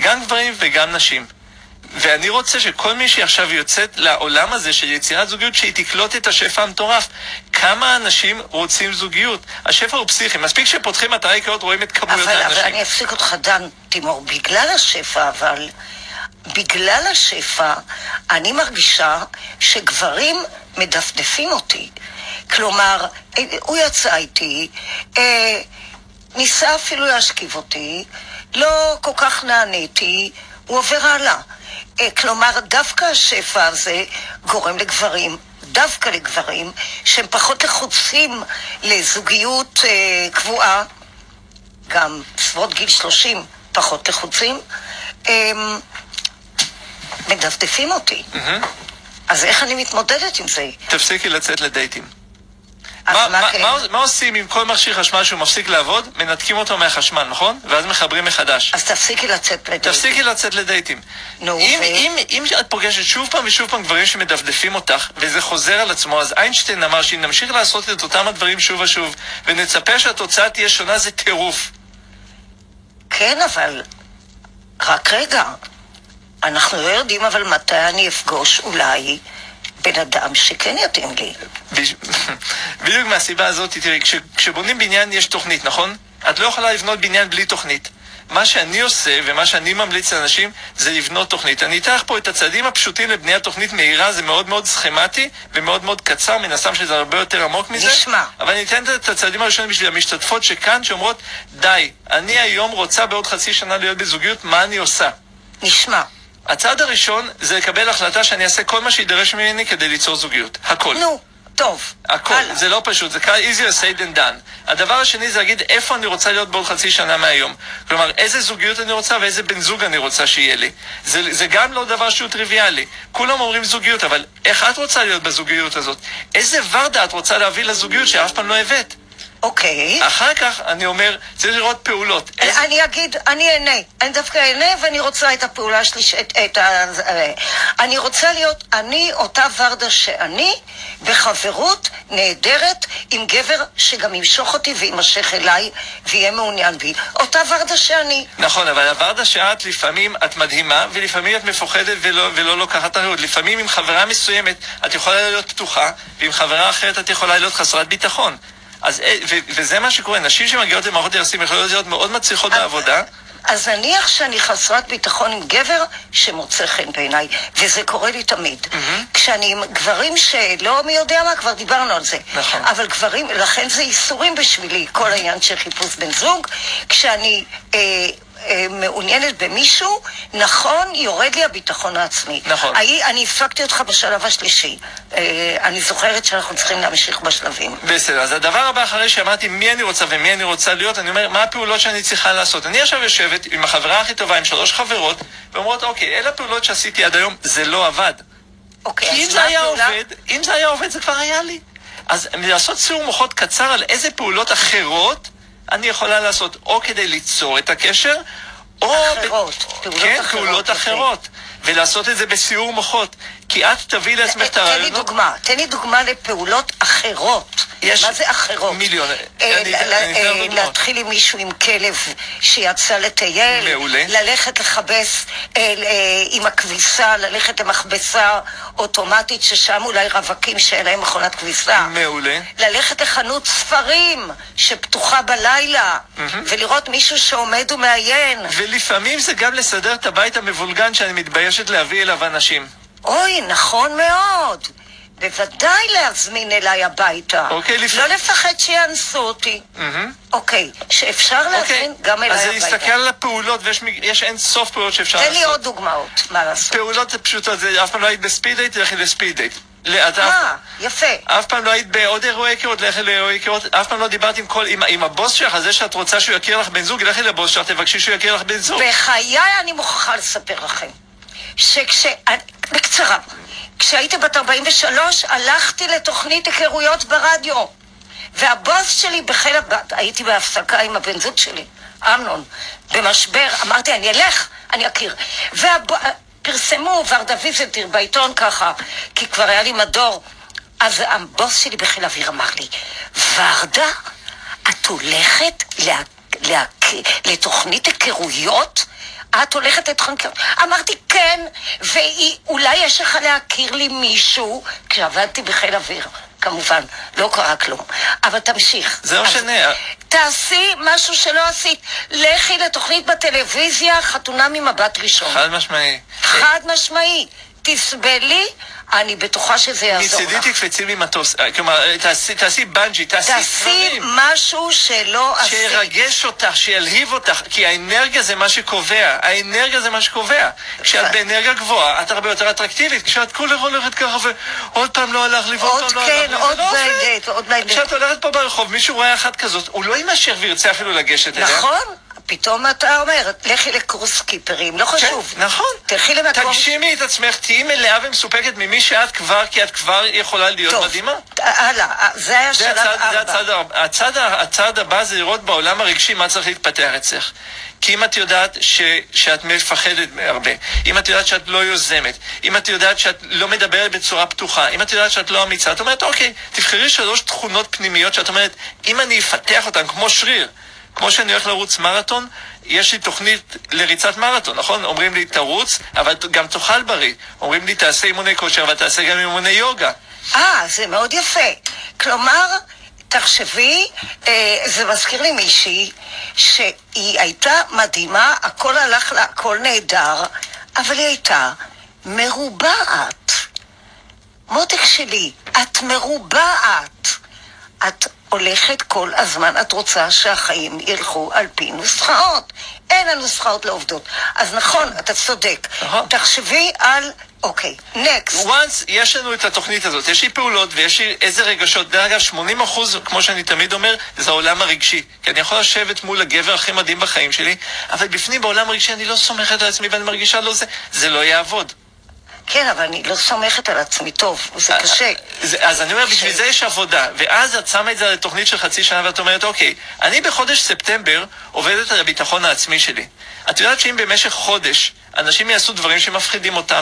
גם גברים וגם נשים. ואני רוצה שכל מי שעכשיו יוצאת לעולם הזה של יצירת זוגיות, שהיא תקלוט את השפע המטורף. כמה אנשים רוצים זוגיות? השפע הוא פסיכי, מספיק שפותחים אתרי היכרות רואים את כמויות
אבל, אבל
האנשים.
אני אפסיק אותך, דן, תימור, בגלל השפע, אבל, בגלל השפע, אני מרגישה שגברים מדפדפים אותי. כלומר, אה, הוא יצא איתי, אה, ניסה אפילו להשכיב אותי, לא כל כך נעניתי, הוא עובר הלאה. אה, כלומר, דווקא השפע הזה גורם לגברים, דווקא לגברים, שהם פחות לחוצים לזוגיות אה, קבועה, גם בסביבות גיל 30 פחות לחוצים, הם מדפדפים אותי.
מהמם.
אז איך אני מתמודדת עם זה?
תפסיקי לצאת לדייטים. מה, עושים עם כל מכשיר חשמל שהוא מפסיק לעבוד? מנתקים אותו מהחשמל, נכון? ואז מחברים מחדש.
אז תפסיקי לצאת לדייטים.
תפסיקי לצאת לדייטים.
נו,
אם,
ו-
אם, אם את פוגשת שוב פעם ושוב פעם גברים שמדפדפים אותך, וזה חוזר על עצמו, אז איינשטיין אמר שאם נמשיך לעשות את אותם הדברים שוב ושוב, ונצפה שהתוצאה תהיה שונה, זה טירוף.
כן, אבל... רק רגע. אנחנו לא יודעים אבל מתי אני אפגוש אולי בן אדם שכן יתאים לי.
בדיוק מהסיבה הזאת, תראי, כש, כשבונים בניין יש תוכנית, נכון? את לא יכולה לבנות בניין בלי תוכנית. מה שאני עושה ומה שאני ממליץ לאנשים זה לבנות תוכנית. אני אתן לך פה את הצעדים הפשוטים לבניית תוכנית מהירה, זה מאוד מאוד סכמטי ומאוד מאוד קצר, מן הסתם שזה הרבה יותר עמוק מזה.
נשמע.
אבל אני אתן את הצעדים הראשונים בשביל המשתתפות שכאן, שאומרות, די, אני היום רוצה בעוד חצי שנה להיות בזוגיות, מה אני עושה?
נשמע.
הצעד הראשון זה לקבל החלטה שאני אעשה כל מה שידרש ממני כדי ליצור זוגיות. הכל.
נו, טוב.
הכל,
הלאה.
זה לא פשוט, זה קל easier said than done. הדבר השני זה להגיד איפה אני רוצה להיות בעוד חצי שנה מהיום. כלומר, איזה זוגיות אני רוצה ואיזה בן זוג אני רוצה שיהיה לי. זה, זה גם לא דבר שהוא טריוויאלי. כולם אומרים זוגיות, אבל איך את רוצה להיות בזוגיות הזאת? איזה ורדה את רוצה להביא לזוגיות שאף פעם לא הבאת?
אוקיי.
אחר כך אני אומר, צריך לראות פעולות. איזה-
אני אגיד, אני אענה. אני דווקא אענה ואני רוצה את הפעולה שלי, ש- את, את ה... אני רוצה להיות אני אותה ורדה שאני, בחברות נהדרת עם גבר שגם ימשוך אותי ויימשך אליי ויהיה מעוניין בי. אותה ורדה שאני.
נכון, אבל הוורדה שאת לפעמים את מדהימה, ולפעמים את מפוחדת ולא, ולא לוקחת אחריות. לפעמים עם חברה מסוימת את יכולה להיות פתוחה, ועם חברה אחרת את יכולה להיות חסרת ביטחון. אז, אה, ו, וזה מה שקורה, נשים שמגיעות למערכות יחסים יכולות להיות מאוד מצליחות בעבודה.
אז נניח שאני חסרת ביטחון עם גבר שמוצא חן בעיניי, וזה קורה לי תמיד. כשאני עם גברים שלא מי יודע מה, כבר דיברנו על זה.
נכון.
אבל גברים, לכן זה איסורים בשבילי, כל העניין של חיפוש בן זוג. כשאני אה, מעוניינת במישהו, נכון, יורד לי הביטחון העצמי.
נכון.
אני, אני הפקתי אותך בשלב השלישי. אה, אני זוכרת שאנחנו צריכים להמשיך בשלבים.
בסדר, אז הדבר הבא אחרי שאמרתי מי אני רוצה ומי אני רוצה להיות, אני אומר, מה הפעולות שאני צריכה לעשות? אני עכשיו יושבת עם החברה הכי טובה, עם שלוש חברות, ואומרות, אוקיי, אלה הפעולות שעשיתי עד היום, זה לא עבד.
אוקיי,
כי אם זה היה
הפעולה?
עובד, אם זה היה עובד זה כבר היה לי. אז לעשות סיור מוחות קצר על איזה פעולות אחרות אני יכולה לעשות, או כדי ליצור את הקשר, או...
אחרות,
ב...
פעולות
כן,
אחרות,
פעולות
יפה.
אחרות. ולעשות את זה בסיור מוחות. כי את תביאי לעצמך את
תן לי
הרעיונות.
דוגמה, תן לי דוגמה לפעולות אחרות.
יש
מה זה אחרות?
מיליון.
אה, אה. להתחיל עם מישהו עם כלב שיצא לטייל.
מעולה.
ללכת לכבס אה, עם הכביסה, ללכת למכבסה אוטומטית ששם אולי רווקים שאין להם מכונת כביסה.
מעולה.
ללכת לחנות ספרים שפתוחה בלילה, ולראות מישהו שעומד ומעיין.
ולפעמים זה גם לסדר את הבית המבולגן שאני מתביישת להביא אליו אנשים.
אוי, נכון מאוד. בוודאי להזמין אליי הביתה.
אוקיי, לפ-
לא לפחד שיאנסו אותי.
מהמם.
אוקיי, שאפשר
אוקיי,
להזמין גם
אז
אליי
להסתכל
הביתה.
על הפעולות, ויש אין סוף פעולות שאפשר
תן
לעשות.
לי עוד דוגמאות, מה לעשות.
פעולות פשוטות, זה אף פעם לא היית בספיד דייט, תלכי לספיד דייט.
אה, יפה.
אף פעם לא היית בעוד אירועי היכרות, לכי לאירועי היכרות, אף פעם לא דיברת עם כל, עם, עם הבוס שלך, זה שאת רוצה שהוא יכיר לך בן זוג, לכי לבוס שלך, תבקשי שהוא יכיר לך בן זוג.
בחיי אני מוכרחה לספר לכם, שכש... בקצרה, כשהייתי בת 43, הלכתי לתוכנית היכרויות ברדיו, והבוס שלי בחיל הבת, הייתי בהפסקה עם הבן זוג שלי, אמנון, במשבר, אמרתי, אני אלך, אני אכיר. ופרסמו, ורדה ויזנטיר בעיתון ככה, כי כבר היה לי מדור. אז הבוס שלי בחיל האוויר אמר לי, ורדה, את הולכת לה, לה, לתוכנית היכרויות? את הולכת לתחנקיות. אמרתי, כן, ואולי יש לך להכיר לי מישהו, כשעבדתי בחיל אוויר. כמובן, לא קרה כלום. אבל תמשיך.
זה לא משנה.
תעשי משהו שלא עשית. לכי לתוכנית בטלוויזיה, חתונה ממבט ראשון.
חד משמעי.
חד משמעי. תסבלי, אני בטוחה שזה יעזור לך.
מצידי תקפצי ממטוס, אה, כלומר, אה, תעשי, תעשי בנג'י, תעשי
תעשי
דברים.
משהו שלא עשית.
שירגש אותך, שילהיב אותך, כי האנרגיה זה מה שקובע, האנרגיה זה מה שקובע. כשאת באנרגיה גבוהה, את הרבה יותר אטרקטיבית, כשאת כולה הולכת ככה ועוד פעם לא הלך לי ועוד
עוד
פעם לא הלך
כן,
לי,
עוד
לא עובד.
בלט, עוד בלט.
כשאת הולכת פה ברחוב, מישהו רואה אחת כזאת, הוא לא יימשך וירצה אפילו לגשת אליה.
נכון? פתאום אתה אומר, לכי לקורס קיפרים, לא חשוב.
כן, נכון.
תלכי למקום...
תגשימי את עצמך, תהיי מלאה ומסופקת ממי שאת כבר, כי את כבר יכולה להיות
טוב,
מדהימה.
הלאה, זה היה שלב
הצד, זה
ארבע.
הצד, הצד, הצד הבא זה לראות בעולם הרגשי מה צריך להתפתח אצלך. כי אם את יודעת ש, שאת מפחדת הרבה, אם את יודעת שאת לא יוזמת, אם את יודעת שאת לא מדברת בצורה פתוחה, אם את יודעת שאת לא אמיצה, את אומרת, אוקיי, תבחרי שלוש תכונות פנימיות שאת אומרת, אם אני אפתח אותן כמו שריר, כמו שאני הולך לרוץ מרתון, יש לי תוכנית לריצת מרתון, נכון? אומרים לי, תרוץ, אבל גם תאכל בריא. אומרים לי, תעשה אימוני כושר, אבל תעשה גם אימוני יוגה.
אה, זה מאוד יפה. כלומר, תחשבי, אה, זה מזכיר לי מישהי שהיא הייתה מדהימה, הכל הלך לה, הכל נהדר, אבל היא הייתה מרובעת. מותק שלי, את מרובעת. את הולכת כל הזמן, את רוצה שהחיים ילכו על פי נוסחאות. אין הנוסחאות לעובדות. אז נכון, אתה צודק.
נכון.
תחשבי על, אוקיי, נקסט.
once יש לנו את התוכנית הזאת, יש לי פעולות ויש לי איזה רגשות, דרך אגב 80 אחוז, כמו שאני תמיד אומר, זה העולם הרגשי. כי אני יכול לשבת מול הגבר הכי מדהים בחיים שלי, אבל בפנים בעולם הרגשי אני לא סומכת על עצמי ואני מרגישה לא זה, זה לא יעבוד.
כן, אבל אני לא סומכת על עצמי טוב, זה קשה.
זה, אז אני אומר, בשביל זה יש עבודה. ואז את שמה את זה לתוכנית של חצי שנה ואת אומרת, אוקיי, אני בחודש ספטמבר עובדת על הביטחון העצמי שלי. את יודעת שאם במשך חודש אנשים יעשו דברים שמפחידים אותם,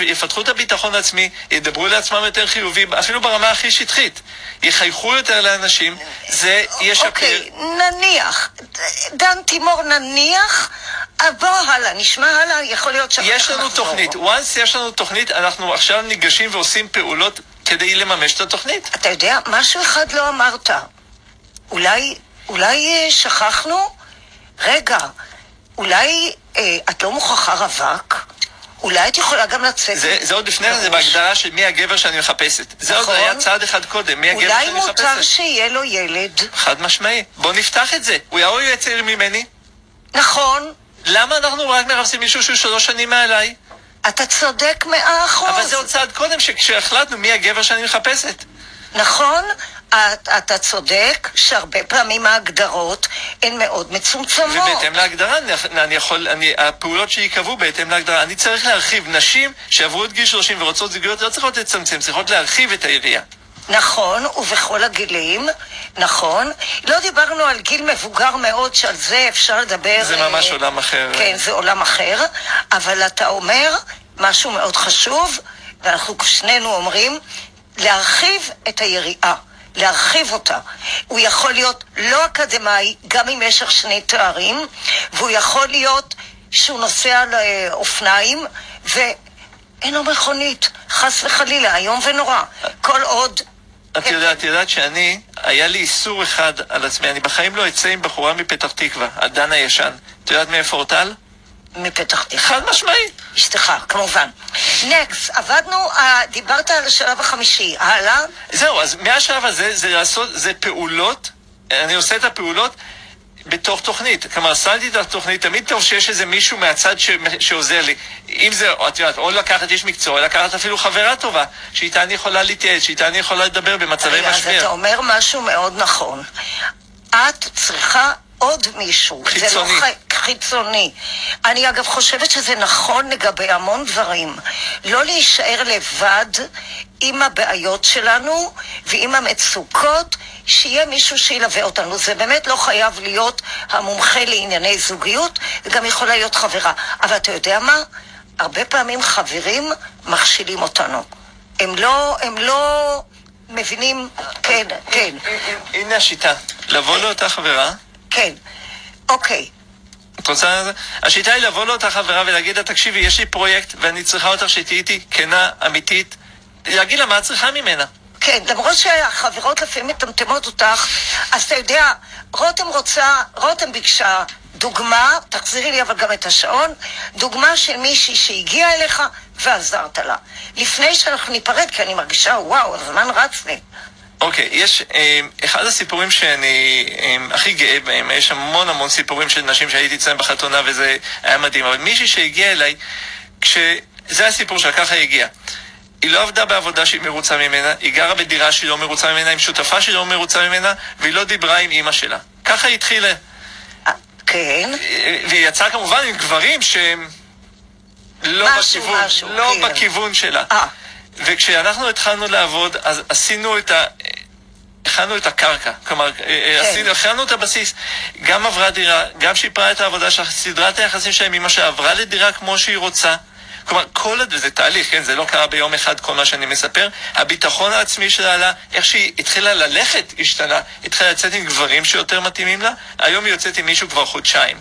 יפתחו את הביטחון העצמי, ידברו לעצמם יותר חיובי, אפילו ברמה הכי שטחית. יחייכו יותר לאנשים, זה ישפר.
אוקיי, נניח, דן תימור נניח, בוא הלאה, נשמע הלאה, יכול להיות שאחר
יש לנו
נחזור.
תוכנית. once יש לנו תוכנית, אנחנו עכשיו ניגשים ועושים פעולות כדי לממש את התוכנית.
אתה יודע, משהו אחד לא אמרת. אולי, אולי אה, שכחנו? רגע, אולי אה, את לא מוכרחה רווק? אולי את יכולה גם לצאת...
זה, זה עוד לפני זה. בהגדרה של מי הגבר שאני מחפשת. זה עוד
נכון.
היה צעד אחד קודם, מי הגבר
אולי
שאני
מותר
מחפשת.
שיהיה לו ילד.
חד משמעי. בוא נפתח את זה. הוא יהיה יהיה צעיר ממני.
נכון,
למה אנחנו רק מחפשים מישהו שהוא שלוש שנים מעליי?
אתה צודק מאה אחוז.
אבל זה עוד צעד קודם, שכשהחלטנו מי הגבר שאני מחפשת.
נכון, אתה צודק שהרבה פעמים ההגדרות הן מאוד מצומצמות.
ובהתאם להגדרה, אני- אני יכול, אני, הפעולות שייקבעו בהתאם להגדרה. אני צריך להרחיב. נשים שעברו את גיל 30 ורוצות זוגיות לא צריכות לצמצם, צריכות להרחיב את היריעה.
נכון, ובכל הגילים, נכון. לא דיברנו על גיל מבוגר מאוד, שעל זה אפשר לדבר...
זה
אה,
ממש עולם אחר.
כן, זה עולם אחר, אבל אתה אומר משהו מאוד חשוב, ואנחנו שנינו אומרים, להרחיב את היריעה. להרחיב אותה. הוא יכול להיות לא אקדמאי, גם אם יש לך שני תארים, והוא יכול להיות שהוא נוסע על אה, אופניים, ואין לו מכונית, חס וחלילה, איום ונורא. כל עוד...
את יודעת, את יודעת שאני, היה לי איסור אחד על עצמי, אני בחיים לא אצא עם בחורה מפתח תקווה, הדן הישן. את יודעת מאיפה אורטל?
מפתח תקווה.
חד משמעי.
אשתך, כמובן. נקסט, עבדנו, אה, דיברת על השלב החמישי. הלאה?
זהו, אז מהשלב הזה זה לעשות, זה פעולות, אני עושה את הפעולות בתוך תוכנית. כלומר, שמתי את התוכנית, תמיד טוב שיש איזה מישהו מהצד ש... שעוזר לי. אם זה, את יודעת, או לקחת איש מקצוע, או לקחת אפילו חברה טובה, שאיתה אני יכולה להתייעץ, שאיתה אני יכולה לדבר במצבי
רגע, אז אתה
משבר.
אומר משהו מאוד נכון. את צריכה עוד מישהו. זה
חיצוני.
לא ח... חיצוני. אני אגב חושבת שזה נכון לגבי המון דברים. לא להישאר לבד עם הבעיות שלנו ועם המצוקות, שיהיה מישהו שילווה אותנו. זה באמת לא חייב להיות המומחה לענייני זוגיות, זה גם יכולה להיות חברה. אבל אתה יודע מה? הרבה פעמים חברים מכשילים אותנו. הם לא, הם לא מבינים, כן, כן,
הנה השיטה, לבוא לאותה חברה,
כן. אוקיי,
את רוצה... השיטה היא לבוא לאותה חברה ולהגיד לה, תקשיבי, יש לי פרויקט ואני צריכה אותך שתהיי איתי כנה, אמיתית. להגיד לה מה את צריכה ממנה.
כן, למרות שהחברות לפעמים מטמטמות אותך, אז אתה יודע, רותם רוצה, רותם ביקשה דוגמה, תחזירי לי אבל גם את השעון, דוגמה של מישהי שהגיעה אליך ועזרת לה. לפני שאנחנו ניפרד, כי אני מרגישה, וואו, הזמן רץ לי.
אוקיי, okay, יש, אה, אחד הסיפורים שאני אה, הכי גאה בהם, יש המון המון סיפורים של נשים שהייתי אצלם בחתונה וזה היה מדהים, אבל מישהי שהגיעה אליי, כש... זה הסיפור שלה, ככה היא הגיעה. היא לא עבדה בעבודה שהיא מרוצה ממנה, היא גרה בדירה שהיא לא מרוצה ממנה, עם שותפה שהיא לא מרוצה ממנה, והיא לא דיברה עם אימא שלה. ככה היא התחילה.
כן.
והיא יצאה כמובן עם גברים שהם לא
משהו,
בכיוון,
משהו,
לא
כן.
בכיוון שלה.
אה.
וכשאנחנו התחלנו לעבוד, אז עשינו את ה... הכנו את הקרקע, כלומר, כן. עשינו, הכנו את הבסיס. גם עברה דירה, גם שיפרה את העבודה שלה, סדרת היחסים שלה עם אמא שלה, עברה לדירה כמו שהיא רוצה. כלומר, כל זה, זה תהליך, כן? זה לא קרה ביום אחד כל מה שאני מספר. הביטחון העצמי שלה עלה, איך שהיא התחילה ללכת השתנה. התחילה לצאת עם גברים שיותר מתאימים לה, היום היא יוצאת עם מישהו כבר חודשיים.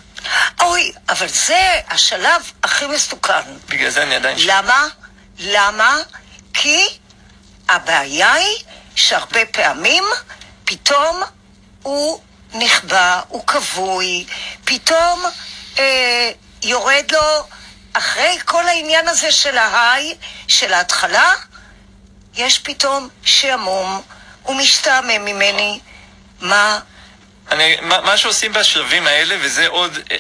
אוי, אבל זה השלב הכי מסוכן.
בגלל זה אני עדיין שם.
למה? למה? כי הבעיה היא שהרבה פעמים פתאום הוא נכבה, הוא כבוי, פתאום אה, יורד לו, אחרי כל העניין הזה של ההיי, של ההתחלה, יש פתאום שעמום, הוא משתעמם ממני. מה?
אני, מה, מה שעושים בשלבים האלה, וזה עוד, אה,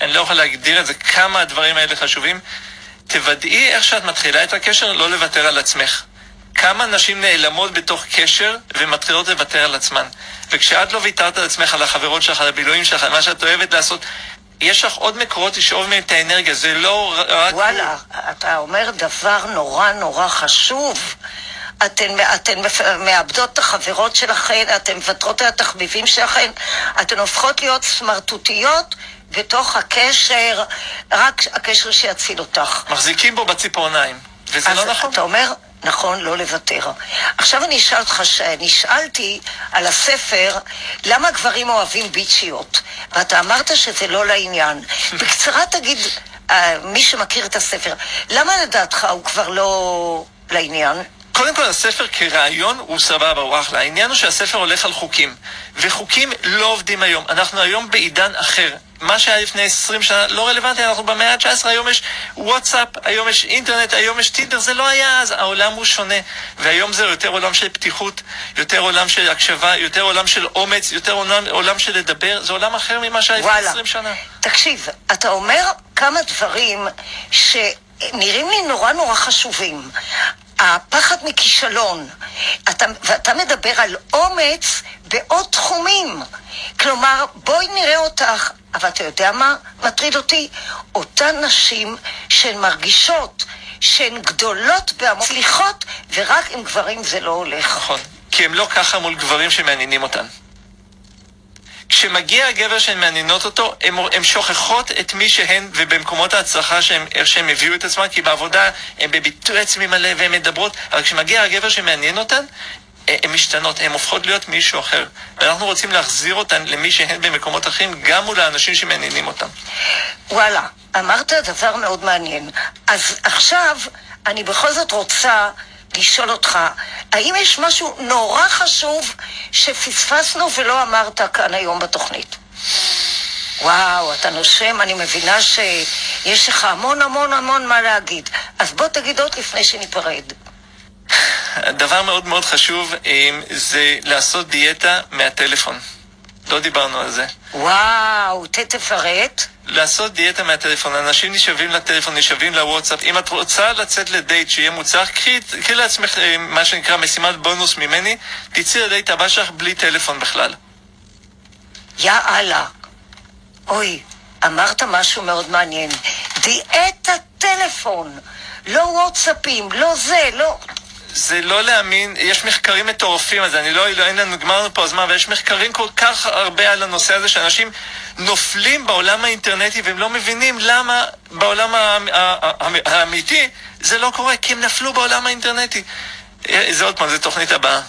אני לא יכול להגדיר את זה, כמה הדברים האלה חשובים, תוודאי איך שאת מתחילה את הקשר, לא לוותר על עצמך. כמה נשים נעלמות בתוך קשר ומתחילות לוותר על עצמן. וכשאת לא ויתרת על עצמך, על החברות שלך, על הבילויים שלך, על מה שאת אוהבת לעשות, יש לך עוד מקורות לשאוב מהם את האנרגיה, זה לא רק...
וואלה, אתה אומר דבר נורא נורא חשוב. אתן, אתן מאבדות את החברות שלכן, אתן מוותרות על התחביבים שלכן, אתן הופכות להיות סמרטוטיות בתוך הקשר, רק הקשר שיציל אותך.
מחזיקים בו בציפורניים, וזה לא נכון.
אתה אומר, נכון, לא לוותר. עכשיו אני אשאל אותך, נשאלתי על הספר, למה גברים אוהבים ביצ'יות? ואתה אמרת שזה לא לעניין. בקצרה תגיד, אה, מי שמכיר את הספר, למה לדעתך הוא כבר לא לעניין?
קודם כל, הספר כרעיון הוא סבבה, הוא אחלה. העניין הוא שהספר הולך על חוקים, וחוקים לא עובדים היום. אנחנו היום בעידן אחר. מה שהיה לפני 20 שנה לא רלוונטי, אנחנו במאה ה-19, היום יש וואטסאפ, היום יש אינטרנט, היום יש טינדר, זה לא היה אז, העולם הוא שונה. והיום זה יותר עולם של פתיחות, יותר עולם של הקשבה, יותר עולם של אומץ, יותר עולם, עולם של לדבר, זה עולם אחר ממה שהיה לפני 20 שנה.
תקשיב, אתה אומר כמה דברים שנראים לי נורא נורא חשובים. הפחד מכישלון, אתה, ואתה מדבר על אומץ בעוד תחומים. כלומר, בואי נראה אותך, אבל אתה יודע מה מטריד אותי? אותן נשים שהן מרגישות שהן גדולות בהצליחות, ורק עם גברים זה לא הולך.
נכון, כי הם לא ככה מול גברים שמעניינים אותן. כשמגיע הגבר שהן מעניינות אותו, הן שוכחות את מי שהן ובמקומות ההצלחה שהם, איך שהם הביאו את עצמם, כי בעבודה הן בביטוי עצמי מלא והן מדברות, אבל כשמגיע הגבר שמעניין אותן, הן משתנות, הן הופכות להיות מישהו אחר. ואנחנו רוצים להחזיר אותן למי שהן במקומות אחרים, גם מול האנשים שמעניינים אותן.
וואלה, אמרת דבר מאוד מעניין. אז עכשיו, אני בכל זאת רוצה לשאול אותך, האם יש משהו נורא חשוב שפספסנו ולא אמרת כאן היום בתוכנית? וואו, אתה נושם, אני מבינה שיש לך המון המון המון מה להגיד. אז בוא תגיד עוד לפני שניפרד.
דבר מאוד מאוד חשוב זה לעשות דיאטה מהטלפון. לא דיברנו על זה.
וואו, תפרט.
לעשות דיאטה מהטלפון. אנשים נשאבים לטלפון, נשאבים לוואטסאפ. אם את רוצה לצאת לדייט שיהיה מוצלח, קחי, קחי לעצמך מה שנקרא משימת בונוס ממני, תצאי לדייט הבא שלך בלי טלפון בכלל.
יא אללה. אוי, אמרת משהו מאוד מעניין. דיאטה טלפון. לא וואטסאפים, לא זה, לא...
זה לא להאמין, יש מחקרים מטורפים על זה, אני לא, לא אין לנו, גמרנו פה הזמן, אבל יש מחקרים כל כך הרבה על הנושא הזה, שאנשים נופלים בעולם האינטרנטי והם לא מבינים למה בעולם האמיתי זה לא קורה, כי הם נפלו בעולם האינטרנטי. זה עוד פעם, זה תוכנית הבאה.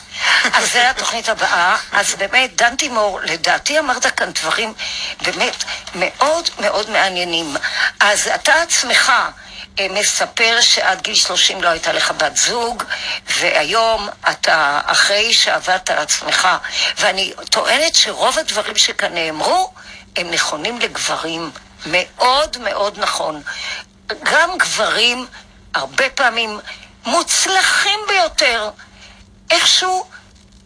אז זה התוכנית הבאה. אז באמת, דן תימור, לדעתי אמרת כאן דברים באמת מאוד מאוד מעניינים. אז אתה עצמך... אה, מספר שעד גיל 30 לא הייתה לך בת זוג, והיום אתה, אחרי שעבדת על עצמך, ואני טוענת שרוב הדברים שכאן נאמרו, הם נכונים לגברים. מאוד מאוד נכון. גם גברים, הרבה פעמים, מוצלחים ביותר, איכשהו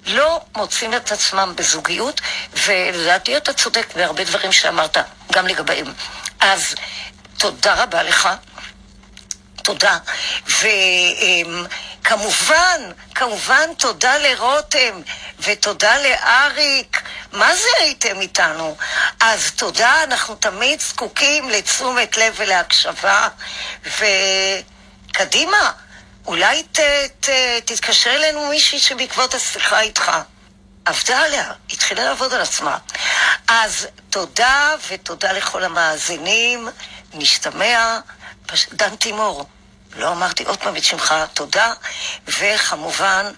לא מוצאים את עצמם בזוגיות, ולדעתי אתה צודק בהרבה דברים שאמרת, גם לגביהם. אז תודה רבה לך. תודה. וכמובן, כמובן תודה לרותם, ותודה לאריק. מה זה הייתם איתנו? אז תודה, אנחנו תמיד זקוקים לתשומת לב ולהקשבה, וקדימה, אולי ת, ת, תתקשר אלינו מישהי שבעקבות השיחה איתך. עבדה עליה, התחילה לעבוד על עצמה. אז תודה ותודה לכל המאזינים, נשתמע, דן תימור. לא אמרתי עוד פעם את שמך, תודה, וכמובן,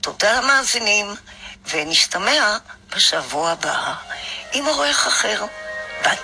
תודה למאזינים, ונשתמע בשבוע הבא עם אורח אחר. ביי.